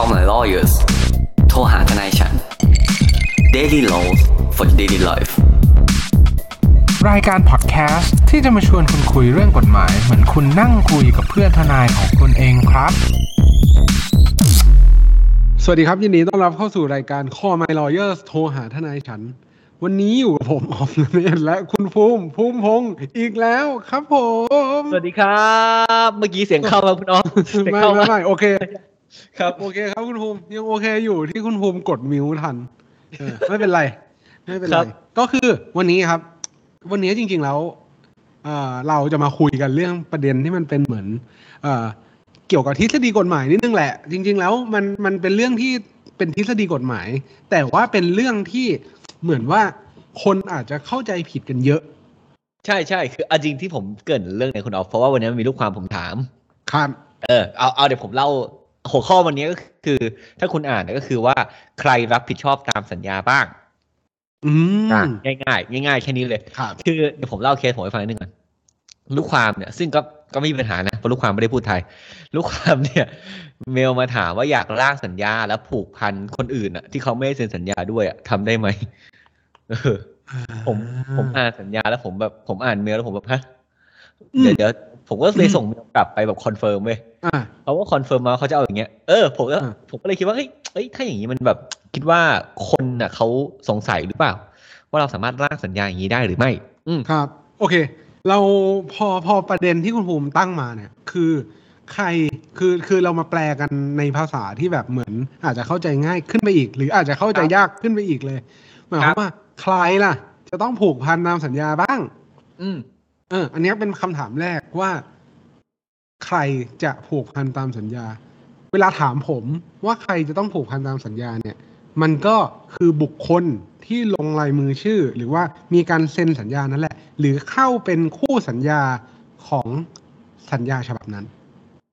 Call my lawyers โทรหาทนายฉัน Daily Laws for Daily Life รายการพอดแคสต์ที่จะมาชวนคุณคุยเรื่องกฎหมาย เหมือนคุณนั่งคุยกับเพื่อนทนายของคุณเองครับ สวัสดีครับยินดีต้อนรับเข้าสู่รายการ Call My Lawyers โทรหาทนายฉัน วันนี้อยู่กับผมออมเนนและคุณภูมิภูมิพงศ์อีกแล้วครับผม สวัสดีครับ เมื่อกี้เสียงเข้ามาคุณอ้อมเสียงไม่เข้าไม่มาไม่โอเค ครับโอเคครับคุณภูมิยังโอเคอยู่ที่คุณภูมิกดมิวทันเออไม่เป็นไร ไม่เป็นไร ก็คือวันนี้ครับ วันนี้จริง ๆแล้วเอ่อเราจะมาคุยกันเรื่องประเด็นที่มันเป็นเหมือนเอ่อเกี่ยวกับทฤษฎีกฎหมายนิดนึงแหละ จริง ๆ แล้วมันมันเป็นเรื่องที่เป็นทฤษฎีกฎหมาย แต่ว่าเป็นเรื่องที่เหมือนว่าคนอาจจะเข้าใจผิดกันเยอะ ใช่ใช่คือเอาจริงที่ผมเกรินเรื่องในคุณออฟเพราะว่าวันนี้มันมีลูกความผมถามครับเออเอาเอาเดี๋ยวผมเล่า หัวข้อวันนี้ก็คือ ถ้าคุณอ่านก็คือว่าใครรับผิดชอบตามสัญญาบ้าง อืมอะง่ายๆง่ายๆแค่นี้เลยครับคือเดี๋ยวผมเล่าเคสผมให้ฟังนิดนึงก่อนลูกความเนี่ย ซึ่งก็ก็ไม่มีปัญหานะเพราะลูกความไม่ได้พูดไทย ลูกความเนี่ย เมลมาถามว่าอยากร่างสัญญาแล้วผูกพันคนอื่นอะที่เขาไม่ได้เซ็นสัญญาด้วยอะทำได้ไหมเออผมผมอ่านสัญญาแล้วผมแบบผมอ่านเมลแล้วผมแบบฮะอืม เดี๋ยวเดี๋ยวผมก็เลยส่งเมลกลับไปแบบ confirm เว้ยอ่าเขาก็ confirm มาว่าเขาจะเอาอย่างเงี้ย เออผมก็อ่าผมก็เลยคิดว่าเฮ้ยเอ้ยถ้าอย่างนี้มันแบบคิดว่าคนน่ะเขาสงสัยหรือเปล่า ว่าเราสามารถร่างสัญญาอย่างนี้ได้หรือไม่ อืมครับ โอเค เราพอพอประเด็นที่คุณภูมิตั้งมาเนี่ย คือใครคือคือเรามาแปลกันในภาษาที่แบบเหมือน อาจจะเข้าใจง่ายขึ้นไปอีก หรืออาจจะเข้าใจครับยากขึ้นไปอีกเลยหมายความว่าใครล่ะ จะต้องผูกพันตามสัญญาบ้าง อืม เออ อันเนี้ยเป็นคำถามแรกว่า ใครจะผูกพันตามสัญญา เวลาถามผมว่าใครจะต้องผูกพันตามสัญญาเนี่ย มันก็คือบุคคลที่ลงลายมือชื่อ หรือว่ามีการเซ็นสัญญานั่นแหละ หรือเข้าเป็นคู่สัญญาของสัญญาฉบับนั้น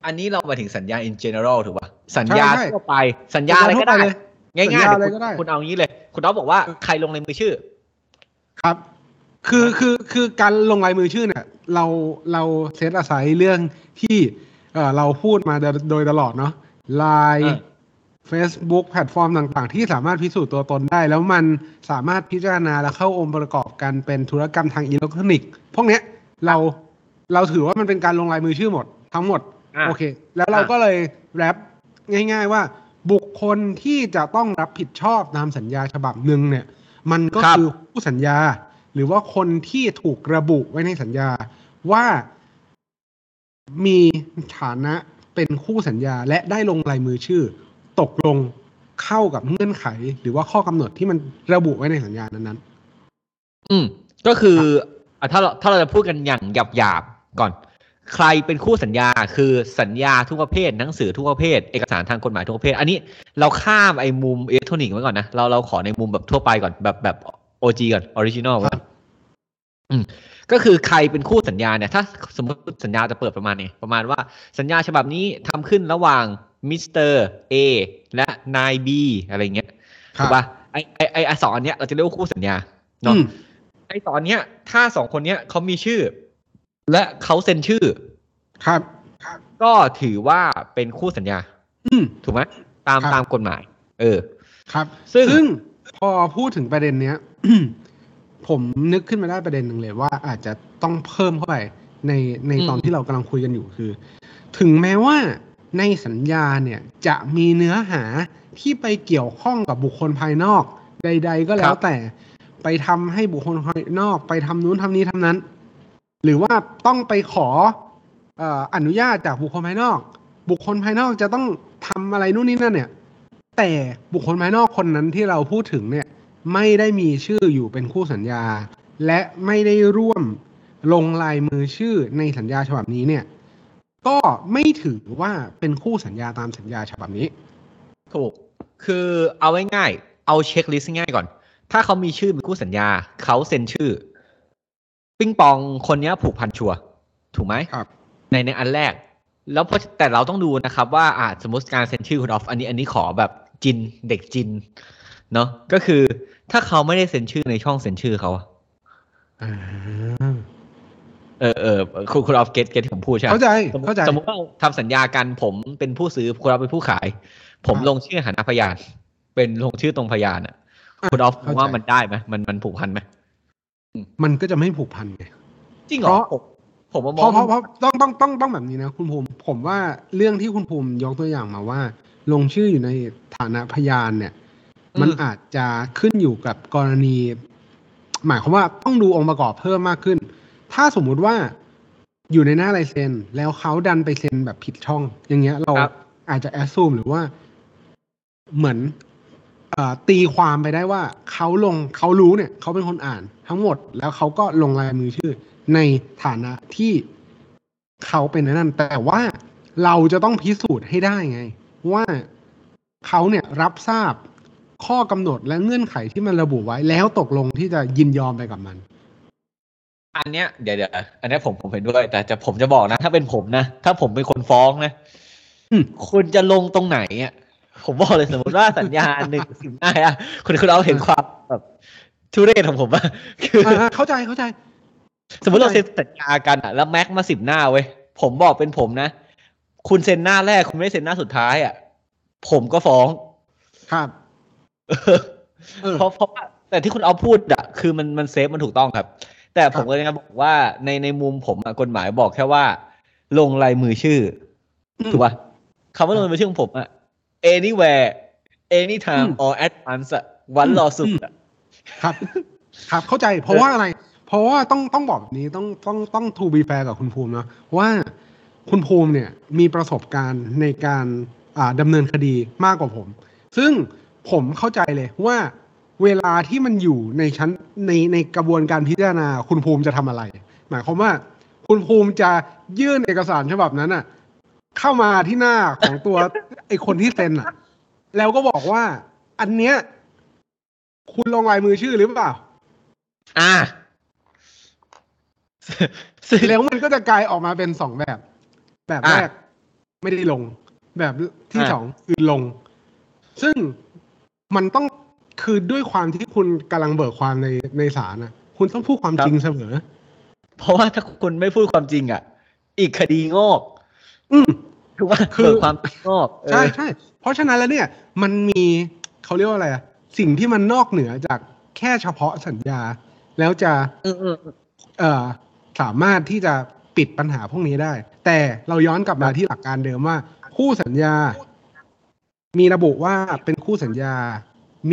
อันนี้เรามาถึงสัญญา in general ถูกป่ะสัญญาใช่ทั่วไป สัญญาอะไรก็ได้สัญญาทั่วไปเลยง่ายสัญญาๆอะไรเดี๋ยวก็ได้คุณคุณเอางี้เลย คุณอ๊อฟบอกว่าใครลงลายมือชื่อ ครับ คือคือคือการลงลายมือชื่อเนี่ยเราเราเซตอาศัยเรื่องที่เออเราพูดมาโดยโดยตลอดเนาะไลน์อ่า Facebook แพลตฟอร์มต่างๆ ที่สามารถพิสูจน์ตัวตนได้ แล้วมันสามารถพิจารณาและเข้าองค์ประกอบกันเป็นธุรกรรมทางอิเล็กทรอนิกส์พวกเนี้ยเราเราถือว่ามันเป็นการลงลายมือชื่อหมด ทั้งหมดอะโอเค แล้วเราอะก็เลยแรปง่าย ๆ ว่าบุคคลที่จะต้องรับผิดชอบตามสัญญาฉบับหนึ่งเนี่ย มันก็ครับคือผู้สัญญา หรือว่าคนที่ถูกระบุไว้ในสัญญาว่ามีฐานะเป็นคู่สัญญาและได้ลงลายมือชื่อ ตกลงเข้ากับเงื่อนไข หรือว่าข้อกำหนดที่มันระบุไว้ในสัญญานั้นอืม ก็คืออะถ้าเราถ้าเราจะพูดกันอย่างหยาบหยาบๆก่อน ใครเป็นคู่สัญญาคือสัญญาทุกประเภทหนังสือทุกประเภท เอกสารทางกฎหมายทุกประเภท อันนี้เราข้ามไอ้มุมอิเล็กทรอนิกส์ไว้ก่อนนะเราเราขอในมุมแบบทั่วไปก่อนแบบแบบ OG ก่อน original ก่อนอืมก็คือใครเป็นคู่สัญญาเนี่ย ถ้าสมมติสัญญาจะเปิดประมาณนี้ประมาณว่าสัญญาฉบับนี้ทำขึ้นระหว่างMister A และนาย B อะไรเงี้ยๆครับถูกปะไอไอไอไอสองอันเนี้ยเราจะเรียกว่าคู่สัญญาอืเนาะมไอตอนเนี้ย ถ้าสองคนเนี้ยเขามีชื่อ และเขาเซ็นชื่อ ครับ ก็ถือว่าเป็นคู่สัญญาอืมถูกไหมตามครับตามกฎหมาย เออ ครับซึ่งซึ่งพอพูดถึงประเด็นเนี้ย ผมนึกขึ้นมาได้ประเด็นหนึ่งเลยว่าอาจจะต้องเพิ่มเข้าไปในในตอนอืมที่เรากำลังคุยกันอยู่คือ ถึงแม้ว่าในสัญญาเนี่ยจะมีเนื้อหาที่ไปเกี่ยวข้องกับบุคคลภายนอกใด ๆ ก็แล้วแต่ไปทำให้บุคคลภายนอก ไปทำนู้นทำนี้ทำนั้น หรือว่าต้องไปขอเอ่ออนุญาตจากบุคคลภายนอก บุคคลภายนอกจะต้องทำอะไรนู่นนี่นั่นเนี่ย แต่บุคคลภายนอกคนนั้นที่เราพูดถึงเนี่ย ไม่ได้มีชื่ออยู่เป็นคู่สัญญา และไม่ได้ร่วมลงลายมือชื่อในสัญญาฉบับนี้เนี่ย ก็ไม่ถือว่าเป็นคู่สัญญาตามสัญญาฉบับนี้ ถูก คือเอาไว้ง่ายๆเอาเช็คลิสต์ง่ายๆก่อน ถ้าเขามีชื่อเป็นคู่สัญญา เขาเซ็นชื่อ ปิ้งปองคนเนี้ยผูกพันชัวร์ถูกไหมครับ ในในอันแรก แล้วเพราะแต่เราต้องดูนะครับ ว่าอ่าสมมติการเซ็นชื่อคุณออฟอันนี้อันนี้ขอแบบจินเด็กจิน เนาะก็คือถ้าเขาไม่ได้เซ็นชื่อในช่องเซ็นชื่อเขาอะอ่าเออเออคุณคุณออฟเกตเกตที่ผมพูดใช่ไหมเข้าใจสมมติเข้าใจสมมติว่าทำสัญญากันผมเป็นผู้ซื้อคุณออฟเป็นผู้ขาย ผมครับลงชื่อฐานะพยาน เป็นลงชื่อตรงพยานอะอะคุณออฟเข้าใจว่ามันได้ไหมมันมันผูกพันไหมมันก็จะไม่ผูกพันไงจริงเหรอเพราะผมผมว่ามเพองราะเพราะเพราะต้องต้องต้องต้องแบบนี้นะคุณภูมิ ผมว่าเรื่องที่คุณภูมิยกตัวอย่างมาว่า ลงชื่ออยู่ในฐานะพยานเนี่ย มันอาจจะขึ้นอยู่กับกรณี หมายความว่าต้องดูองค์ประกอบเพิ่มมากขึ้น ถ้าสมมุติว่าอยู่ในหน้าลายเซ็นแล้วเขาดันไปเซ็นแบบผิดช่อง อย่างเงี้ย เราครับอาจจะแอดซูมหรือว่าเหมือนเอ่อตีความไปได้ว่าเขาลงเขารู้เนี่ยเขาเป็นคนอ่านทั้งหมด แล้วเขาก็ลงลายมือชื่อ ในฐานะที่เขาเป็นนั่นแต่ว่าเราจะต้องพิสูจน์ให้ได้ไง ว่าเขาเนี่ยรับทราบ ข้อกำหนดและเงื่อนไขที่มันระบุไว้ แล้วตกลงที่จะยินยอมไปกับมัน อันเนี้ยเดี๋ยวเดี๋ยวอันเนี้ยผมผมเห็นด้วย แต่จะผมจะบอกนะ ถ้าเป็นผมนะ ถ้าผมเป็นคนฟ้องนะอืมคุณจะลงตรงไหนอะผมบอกเลยสมมติว่าสัญญาหนึ่งสิบหน้าอะคุณคุณเอาเห็นความแบบทุเรศของผมอะคืออ่าเข้าใจเข้าใจ สมมติเราเซ็นสัญญากันอะแล้วแม็กมาสิบหน้าเว้ยผมบอกเป็นผมนะ คุณเซ็นหน้าแรกคุณไม่ได้เซ็นหน้าสุดท้ายอะผมก็ฟ้อง ครับ เออเพราะเพราะว่าแต่ที่คุณเอาพูดอะคือมันมันเซฟมันถูกต้องครับ แต่ผมก็เลยนะบอกว่าในในมุมผมอะกฎหมายบอกแค่ว่า ลงลายมือชื่ออมถูกป่ะคำว่าลงลายมือชื่อของผมอะ anywhere anytime อืม or at once อะวันรอสุดอะครับ ครับเข้าใจ เพราะว่าอะไร เพราะว่าต้องต้องบอกแบบนี้ต้องต้องต้อง to be fair กับคุณภูมิเนาะว่าคุณภูมิเนี่ยมีประสบการณ์ในการอ่าดำเนินคดีมากกว่าผม ซึ่ง ผมเข้าใจเลยว่าเวลาที่มันอยู่ในชั้นในในกระบวนการพิจารณาคุณภูมิจะทำอะไร หมายความว่า คุณภูมิจะยื่นเอกสารฉบับนั้นอะเข้ามาที่หน้าของตัวไอคนที่เซ็นอะแล้วก็บอกว่า อันเนี้ย คุณลงลายมือชื่อหรือเปล่า อ่าซึ่งแล้วมันก็จะกลายออกมาเป็นสองแบบ แบบอะแรก ไม่ได้ลง แบบที่อะสองคือลง ซึ่ง มันต้องคือด้วยความที่คุณกำลังเบิกความในในศาลนะคุณต้องพูดความจริงเสมอ เพราะว่าถ้าคุณไม่พูดความจริงอะ อีกคดีงอก อืมถูกป่ะคือเบิกความงอกเออใช่ใช่เพราะฉะนั้นแล้วเนี่ย มันมีเขาเรียกว่าอะไรอะสิ่งที่มันนอกเหนือจากแค่เฉพาะสัญญา แล้วจะเออเออเออเอ่อสามารถที่จะปิดปัญหาพวกนี้ได้ แต่เราย้อนกลับมาที่หลักการเดิมว่า คู่สัญญา มีระบุว่าเป็นคู่สัญญา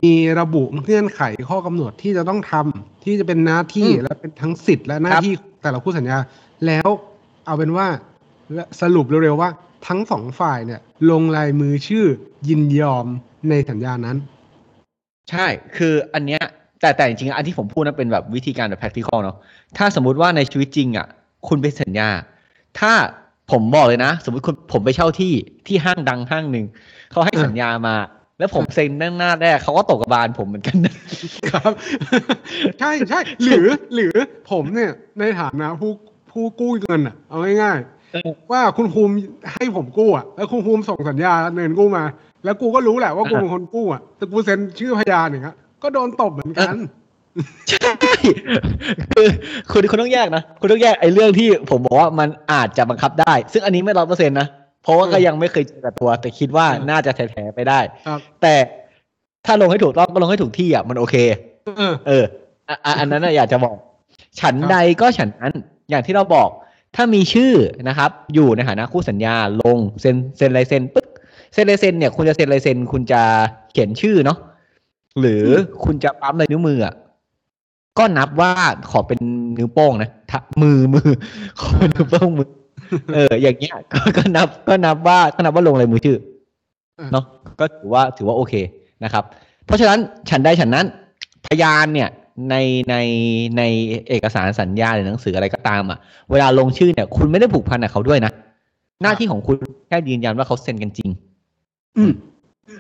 มีระบุเงื่อนไขข้อกำหนดที่จะต้องทำที่จะเป็นหน้าที่และเป็นทั้งสิทธิ์และหน้าที่แต่ละคู่สัญญา แล้วเอาเป็นว่าสรุปเร็วๆว่า ทั้งสองฝ่ายเนี่ย ลงลายมือชื่อยินยอมในสัญญานั้น ใช่ คืออันเนี้ยแต่แต่จริงๆอันที่ผมพูดนั้นเป็นแบบวิธีการแบบ practical เนาะถ้าสมมุติว่าในชีวิตจริงอะ คุณไปสัญญา ถ้า ผมบอกเลยนะ สมมติคุณผมไปเช่าที่ที่ห้างดังห้างหนึ่งเขาให้สัญญามา แล้วผมเซ็นหน้าหน้าแรกเขาก็ตกกระบาลผมเหมือนกันนะครับ ใช่ใช่หรือหรือผมเนี่ยในฐานะผู้ผู้กู้เงินอะเอาง่ายๆว่าคุณภูมิให้ผมกู้อะแล้วคุณภูมิส่งสัญญาเงินกู้มา แล้วกูก็รู้แหละว่ากูเป็นคนกู้อะแต่กูเซ็นชื่อพยานอย่างเงี้ยก็โดนตบเหมือนกัน ใช่คือคุณคุณต้องแยกนะ คุณต้องแยกไอ้เรื่องที่ผมบอกว่ามันอาจจะบังคับได้ ซึ่งอันนี้ไม่ร้อยเปอร์เซ็นต์นะ เพราะว่าก็อืมยังไม่เคยเจอกับตัว แต่คิดว่าอืมน่าจะแถๆไปได้ครับแต่ถ้าลงให้ถูกต้องก็ลงให้ถูกที่อะมันโอเค เออเอออะอะอันนั้นน่ะอยากจะบอก ฉันครับใดก็ฉันนั้นอย่างที่เราบอก ถ้ามีชื่อนะครับ อยู่ในฐานะคู่สัญญาลงเซ็นเซ็นลายเซ็นปึ๊กเซ็นลายเซ็นเนี่ยคุณจะเซ็นลายเซ็นคุณจะเขียนชื่อเนาะหรือคุณจะปั๊มลายนิ้วมืออะ ก็นับว่าขอเป็นนิ้วโป้งนะทะมือมือขอเป็นนิ้วโป้งมือเออ อย่างเงี้ยก็ก็นับก็นับว่าก็นับว่าลงลายมือชื่ออะเนาะก็ถือว่าถือว่าโอเคนะครับ เพราะฉะนั้นฉันได้ฉันนั้น พยานเนี่ยในในในเอกสารสัญญาหรือหนังสืออะไรก็ตามอะ เวลาลงชื่อเนี่ย คุณไม่ได้ผูกพันกับเขาด้วยนะ หน้าที่ของคุณแค่ยืนยันว่าเขาเซ็นกันจริง อืม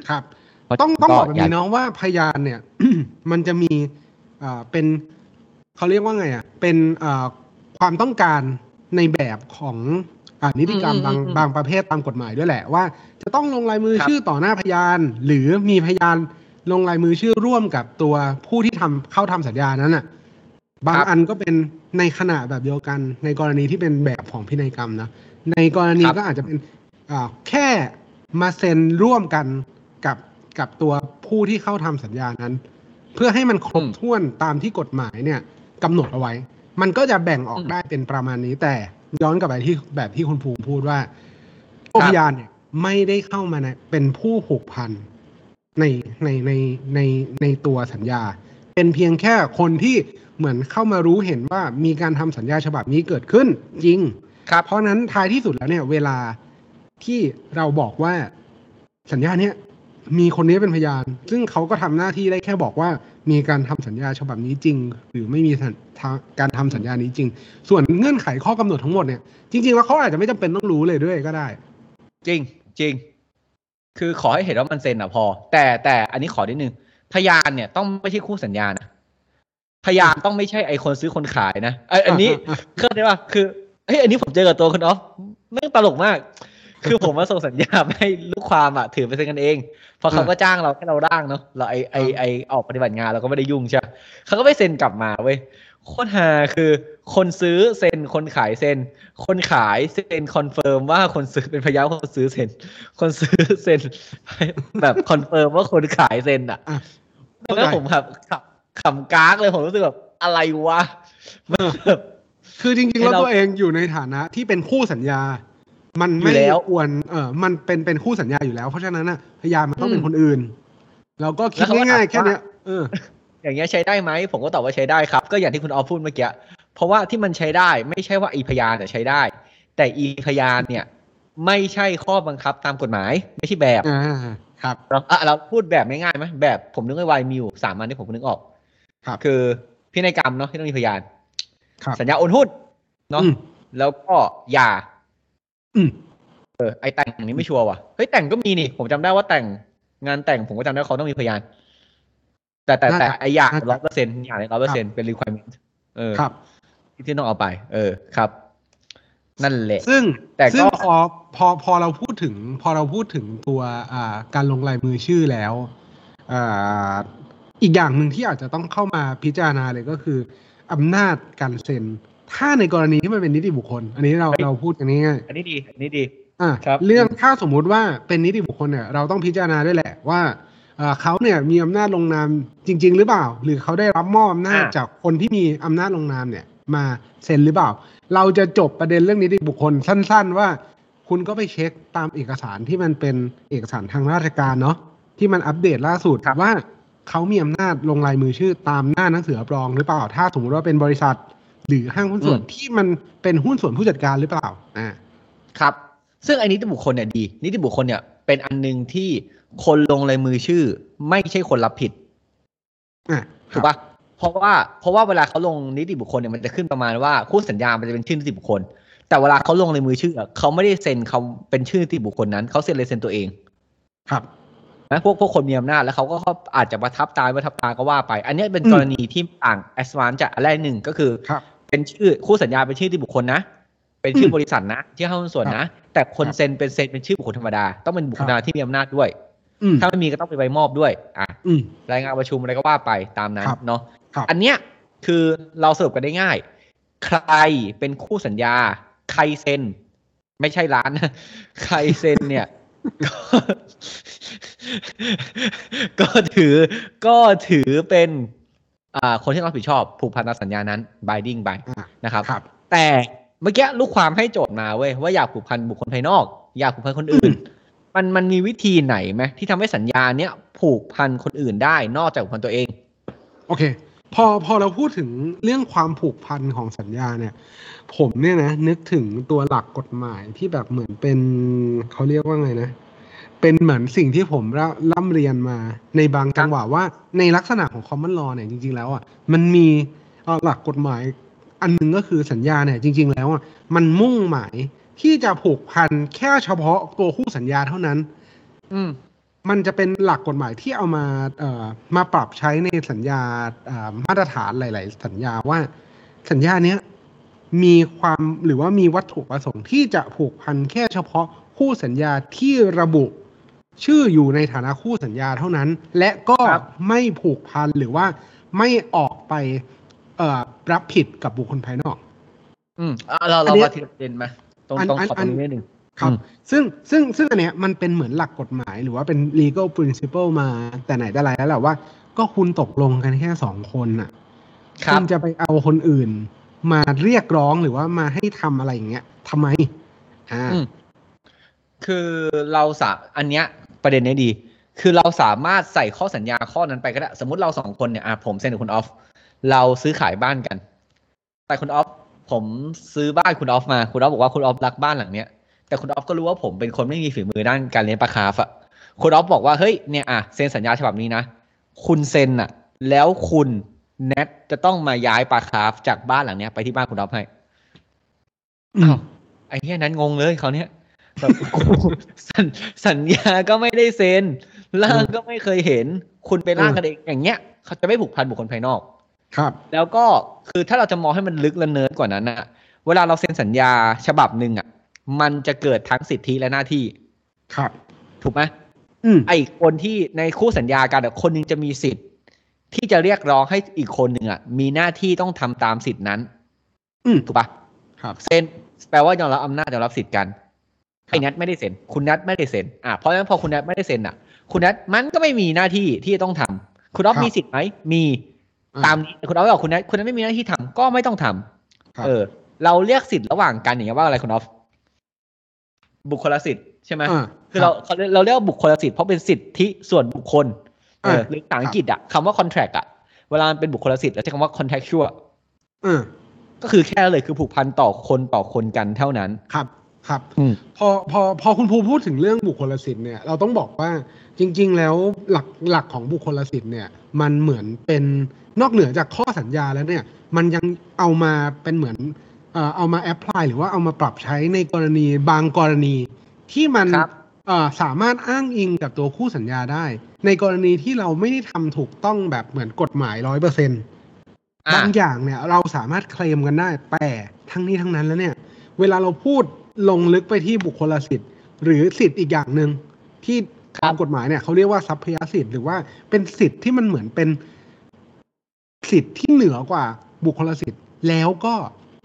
ครับเพราะต้องต้องบอกแบบยานี้เนาะว่าพยานเนี่ย มันจะมีอ่า เป็นเขาเรียกว่าไงอะเป็นอ่าความต้องการในแบบของอ่านิติกรรมบางบางประเภทตามกฎหมายด้วยแหละว่า จะต้องลงลายมือชื่อต่อหน้าพยาน หรือมีพยานลงลายมือชื่อร่วมกับตัวผู้ที่ทำเข้าทำสัญญานั้นอะบางอันก็เป็นในขณะแบบเดียวกัน ในกรณีที่เป็นแบบของพินัยกรรมนะในกรณีก็อาจจะเป็นอ่าแค่มาเซ็นร่วมกันกับกับตัวผู้ที่เข้าทำสัญญานั้น เพื่อให้มันครบอืมถ้วนตามที่กฎหมายเนี่ยกำหนดเอาไว้ มันก็จะแบ่งออกอืมได้เป็นประมาณนี้ แต่ย้อนกลับไปที่แบบที่คุณภูมิพูดว่าพยานเนี่ยไม่ได้เข้ามาในเป็นผู้ผูกพันในในในในในตัวสัญญา เป็นเพียงแค่คนที่เหมือนเข้ามารู้เห็นว่ามีการทำสัญญาฉบับนี้เกิดขึ้นจริงครับเพราะฉะนั้นท้ายที่สุดแล้วเนี่ย เวลาที่เราบอกว่าสัญญาเนี้ย มีคนนี้เป็นพยาน ซึ่งเขาก็ทำหน้าที่ได้แค่บอกว่า มีการทำสัญญาฉบับนี้จริง หรือไม่มีสัญทาการทำสัญญานี้จริง ส่วนเงื่อนไขข้อกำหนดทั้งหมดเนี่ยจริงๆแล้วเขาอาจจะไม่จำเป็นต้องรู้เลยด้วยก็ได้ จริงจริง คือขอให้เห็นว่ามันเซ็นอะพอ แต่แต่อันนี้ขอนิดนึงพยานเนี่ยต้องไม่ใช่คู่สัญญานะพยานต้องไม่ใช่ไอคนซื้อคนขายนะไอยอันนี้อ่าเข้าใจป่ะคือเฮ้ยอันนี้ผมเจอกับตัวคุณออฟแม่งตลกมาก คือผมมาส่งสัญญาไปให้ลูกความอะถือไปเซ็นกันเอง เพราะเขาก็จ้างเราแค่เราร่างเนาะเราไอไอไอออกปฏิบัติงานเราก็ไม่ได้ยุ่งใช่ปะเขาก็ไม่เซ็นกลับมาเว้ยโคตรฮาคือ คนซื้อเซ็นคนขายเซ็น คนขายเซ็น confirm ว่าคนซื้อเป็นพยานว่าคนซื้อเซ็น คนซื้อเซ็นแบบ confirm ว่าคนขายเซ็นอะอะแล้วผมแบบขำขำกากเลยผมรู้สึกแบบอะไรวะมันแบบคือจริงๆให้แล้วเราตัวเองอยู่ในฐานะที่เป็นคู่สัญญา มันไม่อยู่แล้วควรเออมันเป็นเป็นคู่สัญญาอยู่แล้ว เพราะฉะนั้นน่ะพยานมันต้องอืมเป็นคนอื่น เราก็คิแล้ดวเขาก็ง่ายๆถามแค่ว่าเนี้ยเออ อย่างเงี้ยใช้ได้ไหมผมก็ตอบว่าใช้ได้ครับ ก็อย่างที่คุณออฟพูดเมื่อกี้เพราะว่าที่มันใช้ได้ไม่ใช่ว่าอีพยานแต่ใช้ได้ แต่อีพยานเนี่ย ไม่ใช่ข้อบังคับตามกฎหมาย ไม่ใช่แบบอ่าครับเราอะเราพูดแบบง่ายๆไหมแบบผมนึกว่าไวมิวสามอันที่ผมนึกออกครับคือพินัยกรรมเนาะที่ต้องมีพยานครับสัญญาโอนหุ้นเนาะอืมแล้วก็หย่าอืม เออไอแต่งนี้ไม่ชัวร์ว่ะเฮ้ยแต่งก็มีนี่ ผมจำได้ว่าแต่งงานแต่งผมก็จำได้ว่าเขาต้องมีพยาน แต่แต่แต่น่าจะไอหย่าน่าจะร้อยเปอร์เซ็นต์หย่าร้อยเปอร์เซ็นต์เป็น requirement เออครับที่ที่ต้องเอาไป เออครับ นั่นแหละ ซึ่งแต่ก็ซึ่งพอพอพอเราพูดถึง พอเราพูดถึงตัวอ่าการลงลายมือชื่อแล้วอ่าอีกอย่างหนึ่งที่อาจจะต้องเข้ามาพิจารณาเลยก็คืออำนาจการเซ็น ถ้าในกรณีที่มันเป็นนิติบุคคล อันนี้เราเฮ้ยเราพูดกันง่ายอันนี้ดีอันนี้ดีๆอะครับเรื่องถ้าสมมุติว่าเป็นนิติบุคคลเนี่ยเราต้องพิจารณาด้วยแหละว่าอ่าเขาเนี่ยมีอำนาจลงนามจริง ๆ หรือเปล่า หรือเขาได้รับมอบอำนาจอ่าจากคนที่มีอำนาจลงนามเนี่ยมาเซ็นหรือเปล่า เราจะจบประเด็นเรื่องนิติบุคคลสั้น ๆ ว่าคุณก็ไปเช็คตามเอกสารที่มันเป็นเอกสารทางราชการเนาะที่มันอัปเดตล่าสุดครับว่าเขามีอำนาจลงลายมือชื่อตามหน้าหนังสือรับรองหรือเปล่า ถ้าสมมติว่าเป็นบริษัท หรือห้างหุ้นส่วนที่มันเป็นหุ้นส่วนผู้จัดการหรือเปล่าอ่าครับ ซึ่งไอ้นิติบุคคลเนี่ยดีนิติบุคคลเนี่ยเป็นอันหนึงที่คนลงลายมือชื่อ ไม่ใช่คนรับผิดอ่าถูกปะเพราะว่าเพราะว่าเวลาเขาลงนิติบุคคลเนี่ยมันจะขึ้นประมาณว่าคู่สัญญามันจะเป็นชื่อนิติบุคคล แต่เวลาเขาลงในมือชื่ออะเขาไม่ได้เซ็นเขาเป็นชื่อนิติบุคคลนั้นเขาเซ็นเลยเซ็นตัวเอง ครับ นะพวกพวกคนมีอำนาจแล้วเขาก็เขาอาจจะประทับตาไม่ประทับตาก็ว่าไป อันเนี้ยเป็นอืมกรณีที่ต่างแอสวานจากอันแรกหนึ่งก็คือครับเป็นชื่อคู่สัญญาเป็นชื่อนิติบุคคลนะ เป็นชื่อมบริษัทนะที่เข้าหุ้นส่วนนะ แต่คนครับเซ็นเป็นเซ็นเป็นชื่อบุคคลธรรมดา ต้องเป็นบุคคลครับธรรมดาที่มีอำนาจด้วยอืมถ้าไม่มีก็ต้องไปใบมอบด้วยอะอืมรายงานประชุมอะไรก็ว่าไปตามนั้นครับเนาะครับอันเนี้ยคือเราสรุปกันได้ง่าย ใครเป็นคู่สัญญา ใครเซ็น ไม่ใช่ร้านนะใครเซ็นเนี่ย ก็ก็ถือก็ถือเป็นอ่าคนที่รับผิดชอบผูกพันตามสัญญานั้น binding ไปอ่านะครับครับ แต่เมื่อกี้ลูกความให้โจทย์มาเว้ยว่าอยากผูกพันบุคคลภายนอก อยากผูกพันคนอื่น มันมันมีวิธีไหนไหมที่ทำให้สัญญาเนี้ยผูกพันคนอื่นได้นอกจากผูกพันตัวเอง โอเค พอพอเราพูดถึงเรื่องความผูกพันของสัญญาเนี่ย ผมเนี่ยนะนึกถึงตัวหลักกฎหมายที่แบบเหมือนเป็นเขาเรียกว่าไงนะเป็นเหมือนสิ่งที่ผมร่ำร่ำเรียนมาในบางจังหวะว่าในลักษณะของ common law เนี่ยจริง ๆ แล้วอะมันมีเอ่อหลักกฎหมายอันหนึงก็คือสัญญาเนี่ยจริง ๆ แล้วอะมันมุ่งหมายที่จะผูกพันแค่เฉพาะตัวคู่สัญญาเท่านั้น อืมมันจะเป็นหลักกฎหมายที่เอามาเอ่อมาปรับใช้ในสัญญาอ่ามาตรฐานหลาย ๆ สัญญาว่าสัญญาเนี้ยมีความหรือว่ามีวัตถุประสงค์ที่จะผูกพันแค่เฉพาะคู่สัญญาที่ระบุ ชื่ออยู่ในฐานะคู่สัญญาเท่านั้น และก็ครับไม่ผูกพันหรือว่าไม่ออกไปเอ่อรับผิดกับบุคคลภายนอก อืมอะเราอัเรานเนี้ยมาทีละประเด็นมาตรงอันตรงอันขอตอัรนงนี้นิดนึงครับอืมซึ่งซึ่งซึ่งอันเนี้ยมันเป็นเหมือนหลักกฎหมาย หรือว่าเป็น legal principle มาแต่ไหนแต่ไรแล้วแหละว่า ก็คุณตกลงกันแค่สองคนน่ะครับณจะไปเอาคนอื่น มาเรียกร้องหรือว่ามาให้ทำอะไรอย่างเงี้ยทำไมอ่าอืมคือเราสาอันเนี้ย ประเด็นเนี้ยดี คือเราสามารถใส่ข้อสัญญาข้อนั้นไปก็ได้ สมมติเราสองคนเนี่ยอะผมเซ็นกับคุณออฟ เราซื้อขายบ้านกัน แต่คุณออฟผมซื้อบ้านคุณออฟมา คุณออฟบอกว่าคุณออฟรักบ้านหลังเนี้ย แต่คุณออฟก็รู้ว่าผมเป็นคนไม่มีฝีมือด้านการเลี้ยงปลาคาร์ฟอะคุณออฟบอกว่าเฮ้ยเนี่ยอะเซ็นสัญญาฉบับนี้นะ คุณเซ็นอะแล้วคุณแนทจะต้องมาย้ายปลาคาร์ฟจากบ้านหลังเนี้ยไปที่บ้านคุณออฟให้อืมอ้าวไอ้เหี้ยนั้นงงเลยเขาวเนี้ย แบบกูสัญสัญญาก็ไม่ได้เซ็นร่างก็ไม่เคยเห็น คุณไปร่างกันเองอย่างเงี้ย เขาจะไม่ผูกพันบุคคลภายนอก ครับ แล้วก็คือถ้าเราจะมองให้มันลึกและเนิร์ดกว่านั้นนะเวลาเราเซ็นสัญญาฉบับหนึ่งอะมันจะเกิดทั้งสิทธิและหน้าที่ ครับ ถูกไหมอืมไอ้คนที่ในคู่สัญญากันอะคนหนึงจะมีสิทธิ์ ที่จะเรียกร้องให้อีกคนหนึ่งอะมีหน้าที่ต้องทำตามสิทธินั้น อืมถูกปะครับเซ็นแปลว่ายอมรับอำนาจยอมรับสิทธิ์กัน ไอ้นัทไม่ได้เซ็น คุณนัทไม่ได้เซ็นอะเพราะฉะนั้นพอคุณนัทไม่ได้เซ็นอะ คุณนัทมันก็ไม่มีหน้าที่ที่จะต้องทำคุณอ๊อฟครับมีสิทธิ์ไหมมีอ่าตามนี้คุณอ๊อฟบอกคุณนัทคุณนัทไม่มีหน้าที่ทำก็ไม่ต้องทำครับเออ เราเรียกสิทธิ์ระหว่างกันอย่างเงี้ยว่าอะไรคุณอ๊อฟบุคคลสิทธิ์ใช่ไหมอ่าคือเราเขาเราเรียกว่าบุคคลสิทธิ์เพราะเป็นสิทธิส่วนบุคคลเอออ่าหรือภาษาอังกฤษอะคำว่า contract อะเวลามันเป็นบุคคลสิทธิ์เราใช้คำว่า contractual อ่าก็คือแค่นั้นเลยคือผูกพันต่อคนต่อคนกันเท่านั้น ครับ ครับอืมพอพอพอคุณภูพูดถึงเรื่องบุคคลสิทธิ์เนี่ยเราต้องบอกว่าจริง ๆ แล้วหลักหลักของบุคคลสิทธิ์เนี่ยมันเหมือนเป็นนอกเหนือจากข้อสัญญาแล้วเนี่ยมันยังเอามาเป็นเหมือนเอ่อเอามาแอพพลายหรือว่าเอามาปรับใช้ในกรณีบางกรณีที่มันครับเอ่อสามารถอ้างอิงกับตัวคู่สัญญาได้ ในกรณีที่เราไม่ได้ทำถูกต้องแบบเหมือนกฎหมายร้อยเปอร์เซ็นต์อะบางอย่างเนี่ยเราสามารถเคลมกันได้แต่ทั้งนี้ทั้งนั้นแล้วเนี่ย เวลาเราพูด ลงลึกไปที่บุคคลสิทธิ์ หรือสิทธิ์อีกอย่างหนึ่งที่ตามกฎหมายเนี่ยเขาเรียกว่าทรัพยสิทธิ์หรือว่าเป็นสิทธิ์ที่มันเหมือนเป็นสิทธิ์ที่เหนือกว่าบุคคลสิทธิ์ แล้วก็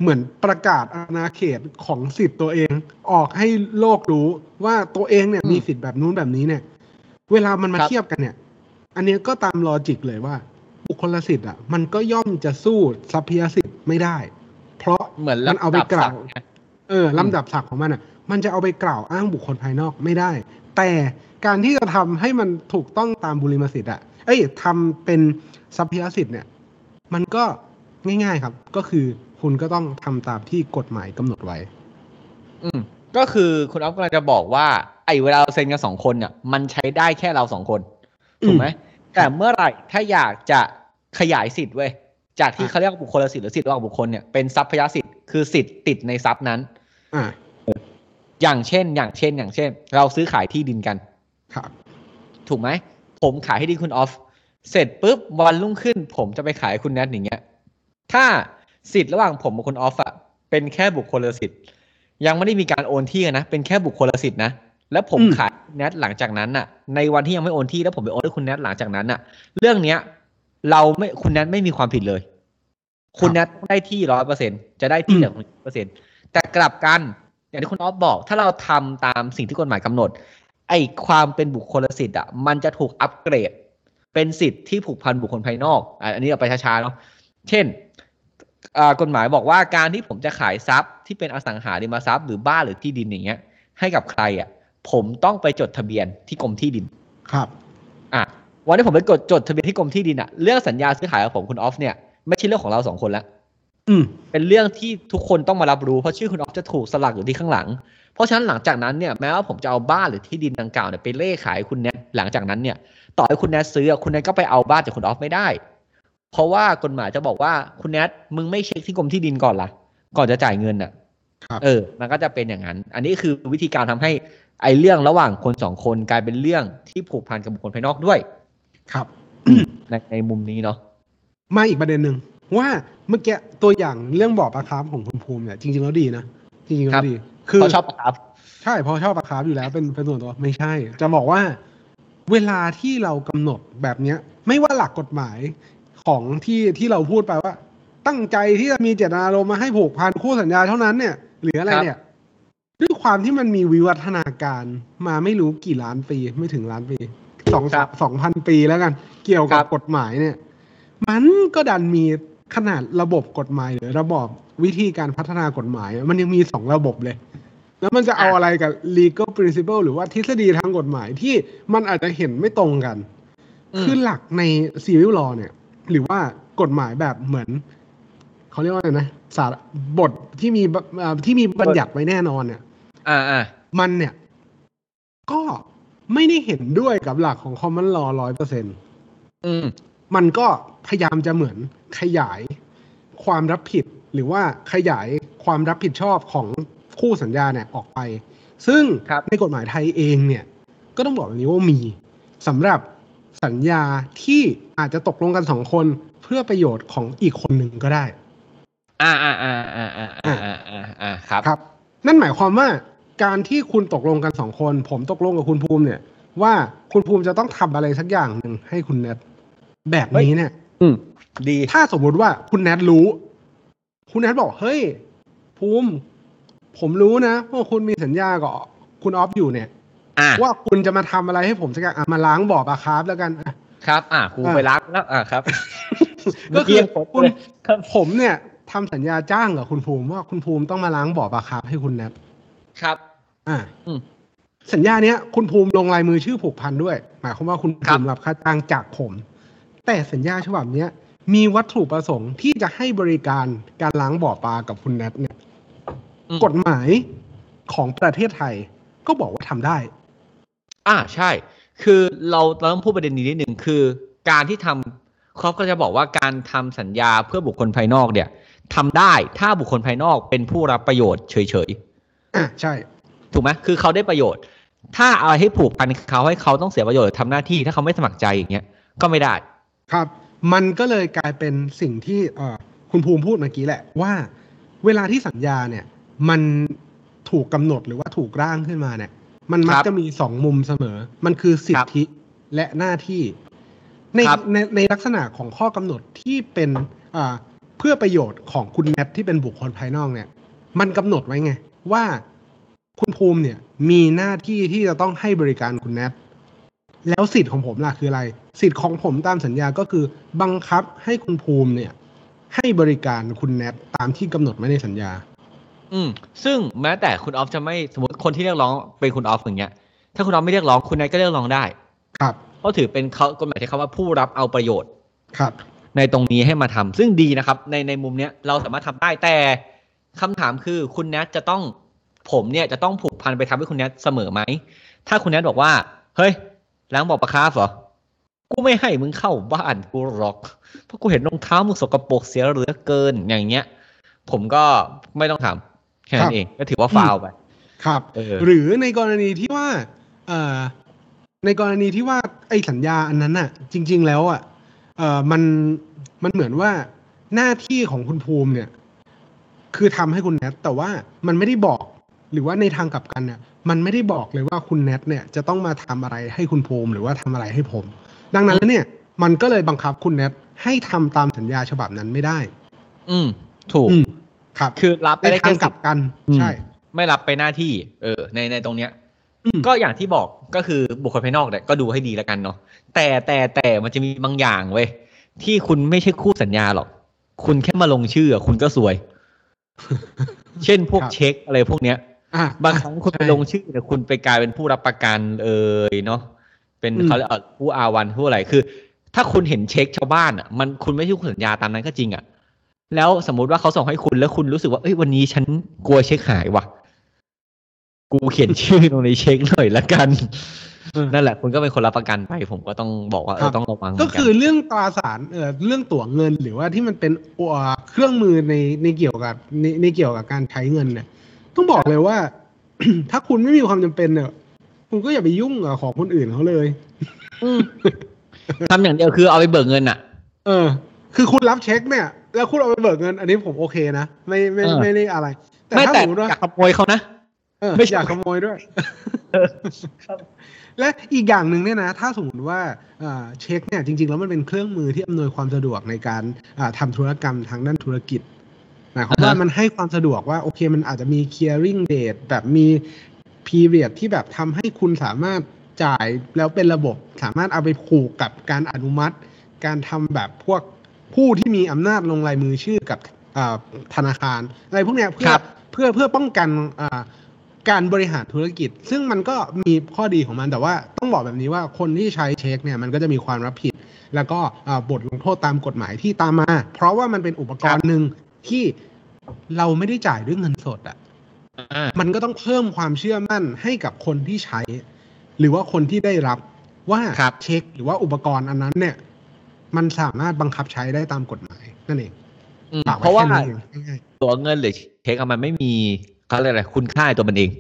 เหมือนประกาศอาณาเขตของสิทธิ์ตัวเอง ออกให้โลกรู้ว่าตัวเองเนี่ยมีสิทธิ์แบบนู้นแบบนี้เนี่ย เวลามันมาเทียบกันเนี่ย อันนี้ก็ตามลอจิกเลยว่า บุคคลสิทธิ์อะ มันก็ย่อมจะสู้ทรัพยสิทธิ์ไม่ได้ เพราะเหมือนมันเอาไปกล่าว เออลำดับศักดิ์ของมันอะ มันจะเอาไปกล่าวอ้างบุคคลภายนอกไม่ได้ แต่การที่จะทำให้มันถูกต้องตามบุริมสิทธิ์อะเอ้ยทำเป็นทรัพยสิทธิ์เนี่ย มันก็ง่ายๆครับ ก็คือคุณก็ต้องทำตามที่กฎหมายกำหนดไว้ อืม ก็คือคุณอ๊อฟกำลังจะบอกว่า ไอ้เวลาเราเซ็นกันสองคนเนี่ยมันใช้ได้แค่เราสองคนถูกไหมแต่เมื่อไหร่ถ้าอยากจะขยายสิทธิ์เว้ยจากที่อะเขาเรียกว่าบุคคลสิทธิ์หรือสิทธิ์ระหว่างบุคคลเนี่ยเป็นทรัพยสิทธิ์ คือสิทธิ์ติดในทรัพย์นั้นอ่าอย่างเช่น อย่างเช่น อย่างเช่น เราซื้อขายที่ดินกัน ครับ ถูกไหม ผมขายให้ที่คุณออฟ เสร็จปุ๊บวันรุ่งขึ้น ผมจะไปขายให้คุณแนทอย่างเงี้ย ถ้าสิทธิ์ระหว่างผมกับคุณออฟอะเป็นแค่บุคคลสิทธิ์ ยังไม่ได้มีการโอนที่กันนะ เป็นแค่บุคคลสิทธิ์นะ แล้วผมอืมขายคุณแนทหลังจากนั้นน่ะในวันที่ยังไม่โอนที่แล้วผมไปโอนให้คุณแนทหลังจากนั้นน่ะเรื่องเนี้ย เราไม่คุณแนทไม่มีความผิดเลย คุณแนทต้องได้ที่ร้อยเปอร์เซ็นจะได้ที่จากคุณเปอร์เซ็นแต่กลับกัน อย่างที่คุณออฟบอก ถ้าเราทำตามสิ่งที่กฎหมายกำหนด ไอ้ความเป็นบุคคลสิทธิ์อะมันจะถูกอัปเกรด เป็นสิทธิ์ที่ผูกพันบุคคลภายนอกอะอันนี้เราไปช้าๆเนาะเช่นอ่ากฎหมายบอกว่าการที่ผมจะขายทรัพย์ที่เป็นอสังหาริมทรัพย์หรือบ้านหรือที่ดินอย่างเงี้ย ให้กับใครอะ ผมต้องไปจดทะเบียนที่กรมที่ดินครับ อะวันที่ผมไปกดจดทะเบียนที่กรมที่ดินอะเรื่องสัญญาซื้อขายกับผมคุณออฟเนี่ย ไม่ใช่เรื่องของเราสองคนละอืมเป็นเรื่องที่ทุกคนต้องมารับรู้ เพราะชื่อคุณออฟจะถูกสลักอยู่ที่ข้างหลัง เพราะฉะนั้นหลังจากนั้นเนี่ยแม้ว่าผมจะเอาบ้านหรือที่ดินดังกล่าวเนี่ยไปเล่ขายให้คุณแนทหลังจากนั้นเนี่ย ต่อให้คุณแนทซื้ออะคุณแนทก็ไปเอาบ้านจากคุณออฟไม่ได้ เพราะว่ากฎหมายจะบอกว่าคุณแนทมึงไม่เช็คที่กรมที่ดินก่อนล่ะ ก่อนจะจ่ายเงินอะครับเออ มันก็จะเป็นอย่างนั้น อันนี้คือวิธีการทำให้ไอ้เรื่องระหว่างคนสองคนกลายเป็นเรื่องที่ผูกพันกับบุคคลภายนอกด้วย ครับในในมุมนี้เนาะ มาอีกประเด็นหนึ่งว่าเมื่อกี้ตัวอย่างเรื่องบ่อปลาคาร์ฟของคุณภูมิเนี่ยจริงๆแล้วดีนะจริงๆแล้วดี คือเขาชอบปะครับใช่เพราะชอบปลาคาร์ฟอยู่แล้วเป็นเป็นส่วนตัวไม่ใช่ จะบอกว่าเวลาที่เรากำหนดแบบเนี้ย ไม่ว่าหลักกฎหมายของที่ที่เราพูดไปว่า ตั้งใจที่จะมีเจตนารมณ์มาให้ผูกพันคู่สัญญาเท่านั้นเนี่ยหรืออะไรครับเนี่ยด้วยคความที่มันมีวิวัฒนาการมาไม่รู้กี่ล้านปีไม่ถึงล้านปีสองครับสองพันปีแล้วกัน เกี่ยวกับครับกฎหมายเนี่ย มันก็ดันมีขนาดระบบกฎหมายหรือระบบวิธีการพัฒนากฎหมาย มันยังมีสองระบบเลย แล้วมันจะเอาอะไรกับ legal principle หรือว่าทฤษฎีทางกฎหมายที่มันอาจจะเห็นไม่ตรงกันอืมคือหลักใน civil law เนี่ย หรือว่ากฎหมายแบบเหมือน เขาเรียกว่าอะไรนะสารบทที่มีบเอ่อที่มีบัญญัติไว้แน่นอนเนี่ยอ่าอ่ามันเนี่ย ก็ไม่ได้เห็นด้วยกับหลักของ common law ร้อยเปอร์เซ็นอืมมันก็ พยายามจะเหมือนขยายความรับผิดหรือว่าขยายความรับผิดชอบของคู่สัญญาเนี่ยออกไป ซึ่งครับในกฎหมายไทยเองเนี่ย ก็ต้องบอกแบบนี้ว่ามีสำหรับสัญญาที่อาจจะตกลงกันสองคนเพื่อประโยชน์ของอีกคนหนึ่งก็ได้ อ่าอ่าอ่าอ่าอ่าอ่าอ่าอ่าอ่าครับครับ นั่นหมายความว่าการที่คุณตกลงกันสองคน ผมตกลงกับคุณภูมิเนี่ย ว่าคุณภูมิจะต้องทำอะไรสักอย่างหนึ่งให้คุณแนทแบบนี้เนี่ย อืมดีถ้าสมมุติว่าคุณแนทรู้ คุณแนทบอกเฮ้ยภูมิผมรู้นะว่าคุณมีสัญญากับคุณออฟอยู่เนี่ยอ่าว่าคุณจะมาทำอะไรให้ผมสักอย่างอะมาล้างบ่อปลาคาร์ฟแล้วกันอะครับ อ่ากูอ่าไปรักแล้วอ่าครับ ก็คือเมื่คุณกี้ครับผมเนี่ยทำสัญญาจ้างกับคุณภูมิว่าคุณภูมิต้องมาล้างบ่อปลาคาร์ฟให้คุณแนทครับ อ่าอืมสัญญาเนี้ยคุณภูมิลงลายมือชื่อผูกพันด้วย หมายความว่าคุณครัภูบมิรับค่าจ้างจากผม แต่สัญญาฉบับเนี้ยมีวัตถุประสงค์ที่จะให้บริการการล้างบ่อปลากับคุณแนทเนี่ยอืมกฎหมายของประเทศไทยก็บอกว่าทำได้ อ่าใช่ คือเราเราต้องพูดประเด็นนี้นิดหนึ่งคือ การที่ทำครอบก็จะบอกว่าการทำสัญญาเพื่อบุคคลภายนอกเนี่ยทำได้ถ้าบุคคลภายนอกเป็นผู้รับประโยชน์เฉยอะใช่ๆถูกไหมคือเขาได้ประโยชน์ ถ้าอะไรให้ผูกพันเขาให้เขาต้องเสียประโยชน์หรือทำหน้าที่ถ้าเขาไม่สมัครใจอย่างเงี้ยก็ไม่ได้ ครับ มันก็เลยกลายเป็นสิ่งที่เอ่อคุณภูมิพูดเมื่อกี้แหละว่า เวลาที่สัญญาเนี่ย มันถูกกำหนดหรือว่าถูกร่างขึ้นมาเนี่ย มันมักครับจะมีสองมุมเสมอ มันคือสิทครับธิและหน้าที่ ในครับในในลักษณะของข้อกำหนดที่เป็นอ่าเพื่อประโยชน์ของคุณแนทที่เป็นบุคคลภายนอกเนี่ย มันกำหนดไว้ไง ว่าคุณภูมิเนี่ย มีหน้าที่ที่จะต้องให้บริการคุณแนทแล้วสิทธิ์ของผมล่ะคืออะไร สิทธิ์ของผมตามสัญญาก็คือบังคับให้คุณภูมิเนี่ย ให้บริการคุณแนทตามที่กำหนดไว้ในสัญญา อืม ซึ่งแม้แต่คุณออฟจะไม่สมมติคนที่เรียกร้องเป็นคุณออฟอย่างเงี้ย ถ้าคุณออฟไม่เรียกร้องคุณนายก็เรียกร้องได้ ครับเพราะถือเป็นเขากฎหมายที่คำว่าผู้รับเอาประโยชน์ ครับ ในตรงนี้ให้มาทำซึ่งดีนะครับ ในในมุมเนี้ยเราสามารถทำได้แต่คำถามคือคุณแนทจะต้องผมเนี่ยจะต้องผูกพันไปทำให้คุณแนทเสมอไหมถ้าคุณแนทบอกว่า เฮ้ยล้างบอกปลาคาร์ฟเหรอ กูไม่ให้มึงเข้าบ้านกูหรอก เพราะกูเห็นรองเท้ามึงสกปรกเสียเหลือเกินอย่างเงี้ย ผมก็ไม่ต้องทำแค่นั้ครันบเองก็ถือว่าฟาวไป ครับเออหรือในกรณีที่ว่าเอ่อในกรณีที่ว่าไอ้สัญญาอันนั้นน่ะ จริง ๆ แล้วอะเอ่อมันมันเหมือนว่าหน้าที่ของคุณภูมิเนี่ย คือทำให้คุณแนทแต่ว่ามันไม่ได้บอก หรือว่าในทางกลับกันเนี่ย มันไม่ได้บอกเลยว่าคุณแนทเนี่ยจะต้องมาทำอะไรให้คุณภูมิหรือว่าทำอะไรให้ผม ดังนั้นแล้วเนี่ย มันก็เลยบังคับคุณแนทให้ทำตามสัญญาฉบับนั้นไม่ได้ อืม ถูกอืมครับ คือรับไปในได้ทาแค่งกลับกันอืมใช่ ไม่รับไปหน้าที่ เออ ในในตรงเนี้ยอืมก็อย่างที่บอกก็คือบุคคลภายนอกเนี่ยก็ดูให้ดีแล้วกันเนาะแต่แต่แต่มันจะมีบางอย่างเว้ยที่คุณไม่ใช่คู่สัญญาหรอก คุณแค่มาลงชื่ออะคุณก็สวย เช่นพวกครับเช็คอะไรพวกเนี้ยอะบางครั้งคุณไปใช่ลงชื่อแต่คุณไปกลายเป็นผู้รับประกันเอยเนาะ เป็นอืมเขาเรียกเอ่อผู้อาวันผู้อะไรคือ ถ้าคุณเห็นเช็คชาวบ้านอะมันคุณไม่ใช่คู่สัญญาตามนั้นก็จริงอะแล้วสมมุติว่าเขาส่งให้คุณแล้วคุณรู้สึกว่าเอ้ยวันนี้ฉันกลัวเช็คหายว่ะ กูเขียนชื่อลงในเช็คหน่อยละกันเออนั่นแหละ คุณก็เป็นคนรับประกันไป ผมก็ต้องบอกว่าเอครัอบต้องระวังเหมืก็นนคือเรื่องตราสารเอ่อเรื่องตั๋วเงินหรือว่าที่มันเป็นอ่าเครื่องมือในในเกี่ยวกับในในเกี่ยวกับการใช้เงินเนี่ย ต้องบอกเลยว่า ถ้าคุณไม่มีความจำเป็นเนี่ย คุณก็อย่าไปยุ่งกับของคนอื่นเขาเลยมทำอย่างเดียวคือเอาไปเบิกเงินอะ เออ คือคุณรับเช็คเนี่ย แล้วคุณเอาไปเบิกเงิน อันนี้ผมโอเคนะไม่ไม่เออไม่ได้อะไร แต่ไม่ถ้าแต่สมมติว่าอยากขโมยเขานะเออไม่ใช่อยากขโมยด้วยและอีกอย่างหนึ่งเนี่ยนะ ถ้าสมมติว่าอ่าเช็คเนี่ยจริง ๆ แล้วมันเป็นเครื่องมือที่อำนวยความสะดวกในการอ่าทำธุรกรรมทางด้านธุรกิจหมายความว่ามันให้ความสะดวกว่าโอเคมันอาจจะมี clearing date แบบมี period ที่แบบทำให้คุณสามารถจ่ายแล้วเป็นระบบสามารถเอาไปผูกกับการอนุมัติ การทำแบบพวกผู้ที่มีอำนาจลงลายมือชื่อกับอ่าธนาคาร อะไรพวกเนี้ยเพื่อครับเพื่อเพื่อป้องกันอ่าการบริหารธุรกิจ ซึ่งมันก็มีข้อดีของมันแต่ว่าต้องบอกแบบนี้ว่าคนที่ใช้เช็คเนี่ยมันก็จะมีความรับผิด แล้วก็อ่าบทลงโทษตามกฎหมายที่ตามมา เพราะว่ามันเป็นอุปกรณ์หนึ่งที่เราไม่ได้จ่ายด้วยเงินสดอะอ่า มันก็ต้องเพิ่มความเชื่อมั่นให้กับคนที่ใช้ หรือว่าคนที่ได้รับว่าครับเช็คหรือว่าอุปกรณ์อันนั้นเนี่ย มันสามารถบังคับใช้ได้ตามกฎหมายนั่นเองอืมฝกไเพราะว่าแค่นี้เองง่ายตัวเงินหรือเช็คอะมันไม่มีเขาเรียกอะไรคุณค่าในตัวมันเอง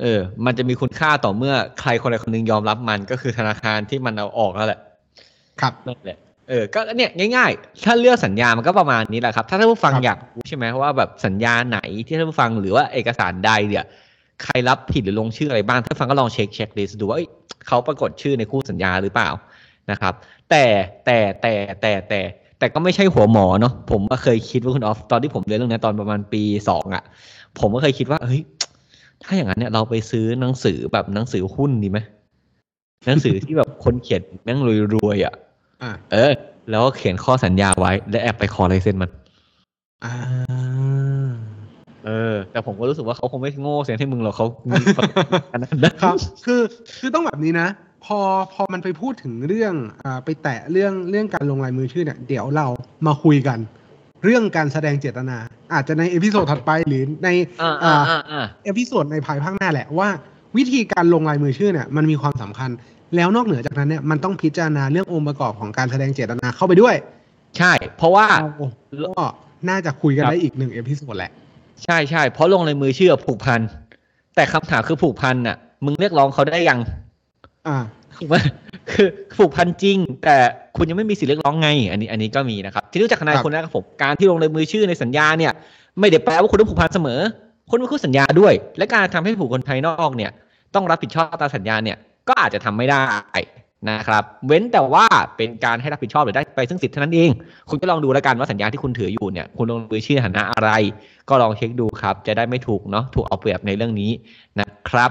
เออ มันจะมีคุณค่าต่อเมื่อใครคนใดคนหนึ่งยอมรับมันก็คือธนาคารที่มันเอาออกแล้วแหละๆครับนั่นแหละ เออ ก็เนี่ยง่าย ๆ ถ้าเลือกสัญญา มันก็ประมาณนี้แหละครับ ถ้าท่านผู้ฟังครับอยากรู้ใช่ไหมว่าแบบสัญญาไหนที่ท่านผู้ฟังหรือว่าเอกสารใดเนี่ยใครรับผิดหรือลงชื่ออะไรบ้างท่านผู้ฟังก็ลองเช็ค checklist ดูว่าเอ้ยเขาปรากฏชื่อในคู่สัญญาหรือเปล่านะครับ แต่แต่แต่แต่แต่แต่ก็ไม่ใช่หัวหมอเนาะผมก็เคยคิดว่าคุณออฟตอนที่ผมเรียนเรื่องนี้ตอนประมาณปีสองอะ ผมก็เคยคิดว่าเฮ้ยถ้าอย่างนั้นเนี่ยเราไปซื้อหนังสือแบบหนังสือหุ้นดีไหมหนังสือที่แบบคนเขียนแม่งรวยๆอะอ่า เออ แล้วก็เขียนข้อสัญญาไว้ และแอบไปขอลายเซ็นมันอ่าเออ แต่ผมก็รู้สึกว่าเขาคงไม่โง่เซ็นให้มึงหรอกเขามีอันนั้นนะครับ คือคือต้องแบบนี้นะ พอพอมันไปพูดถึงเรื่องอ่าไปแตะเรื่องเรื่องการลงลายมือชื่อเนี่ยเดี๋ยวเรามาคุยกัน เรื่องการแสดงเจตนา อาจจะใน episode ถัดไปหรือในอ่าอ่าอ่าอ่า episode ในภายภาคหน้าแหละว่าวิธีการลงลายมือชื่อเนี่ยมันมีความสำคัญ แล้วนอกเหนือจากนั้นเนี่ยมันต้องพิจารณาเรื่ององค์ประกอบของการแสดงเจตนาเข้าไปด้วย ใช่ เพราะว่าเราก็น่าจะคุยกันครับได้อีกหนึ่ง episode แหละ ใช่ใช่เพราะลงลายมือชื่อผูกพัน แต่คำถามคือผูกพันน่ะ มึงเรียกร้องเขาได้ยัง อ่าถูกไหมคือผูกพันจริง แต่คุณยังไม่มีสิทธิ์เรียกร้องไง อันนี้อันนี้ก็มีนะครับ ที่รู้จักทนายครับคนแรกกับผมการที่ลงลายมือชื่อในสัญญาเนี่ย ไม่ได้แปลว่าคุณต้องผูกพันเสมอคุณเป็นคู่สัญญาด้วย และการทำให้ผูกคนภายนอกเนี่ย ต้องรับผิดชอบตามสัญญาเนี่ย ก็อาจจะทำไม่ได้นะครับ เว้นแต่ว่าเป็นการให้รับผิดชอบหรือได้ไปซึ่งสิทธิ์เท่านั้นเอง คุณก็ลองดูแล้วกันว่าสัญญาที่คุณถืออยู่เนี่ยคุณลงมือชื่อในฐานะอะไร ก็ลองเช็คดูครับ จะได้ไม่ถูกเนาะถูกเอาเปรียบในเรื่องนี้นะครับ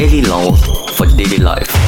Daily laws for daily life.